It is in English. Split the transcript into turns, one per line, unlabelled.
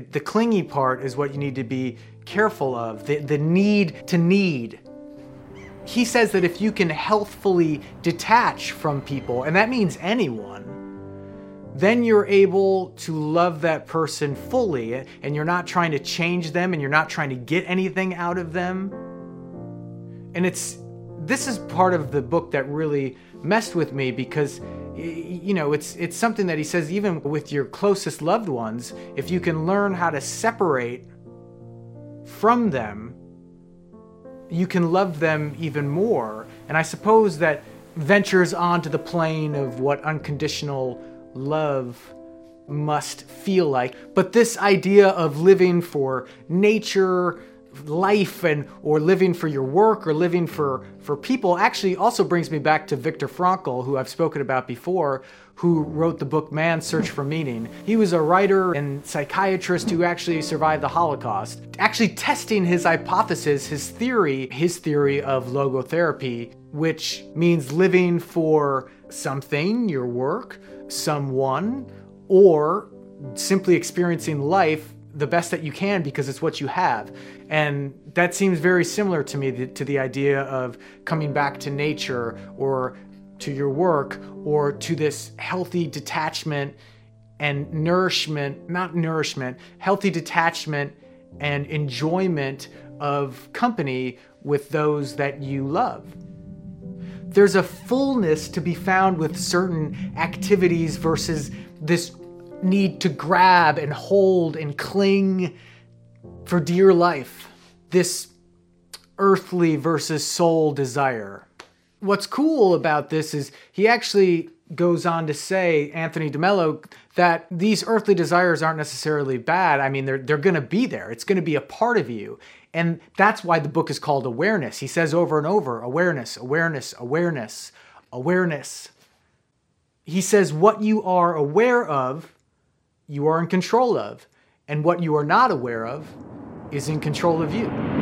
The clingy part is what you need to be careful of, the, the need to need. He says that if you can healthfully detach from people, and that means anyone, then you're able to love that person fully and you're not trying to change them and you're not trying to get anything out of them. And it's this is part of the book that really messed with me because you know it's it's something that he says even with your closest loved ones if you can learn how to separate from them you can love them even more. And i suppose that ventures onto the plane of what unconditional love must feel like. But this idea of living for nature life and or living for your work or living for for people actually also brings me back to Viktor Frankl who I've spoken about before who wrote the book Man's Search for Meaning. He was a writer and psychiatrist who actually survived the Holocaust, actually testing his hypothesis, his theory, his theory of logotherapy, which means living for something, your work, someone, or simply experiencing life the best that you can because it's what you have. And that seems very similar to me to the idea of coming back to nature or to your work or to this healthy detachment and nourishment, not nourishment, healthy detachment and enjoyment of company with those that you love. There's a fullness to be found with certain activities versus this need to grab and hold and cling for dear life. This earthly versus soul desire. What's cool about this is he actually goes on to say, Anthony DeMello, that these earthly desires aren't necessarily bad. I mean, they're, they're going to be there, it's going to be a part of you. And that's why the book is called Awareness. He says over and over awareness, awareness, awareness, awareness. He says what you are aware of you are in control of, and what you are not aware of is in control of you.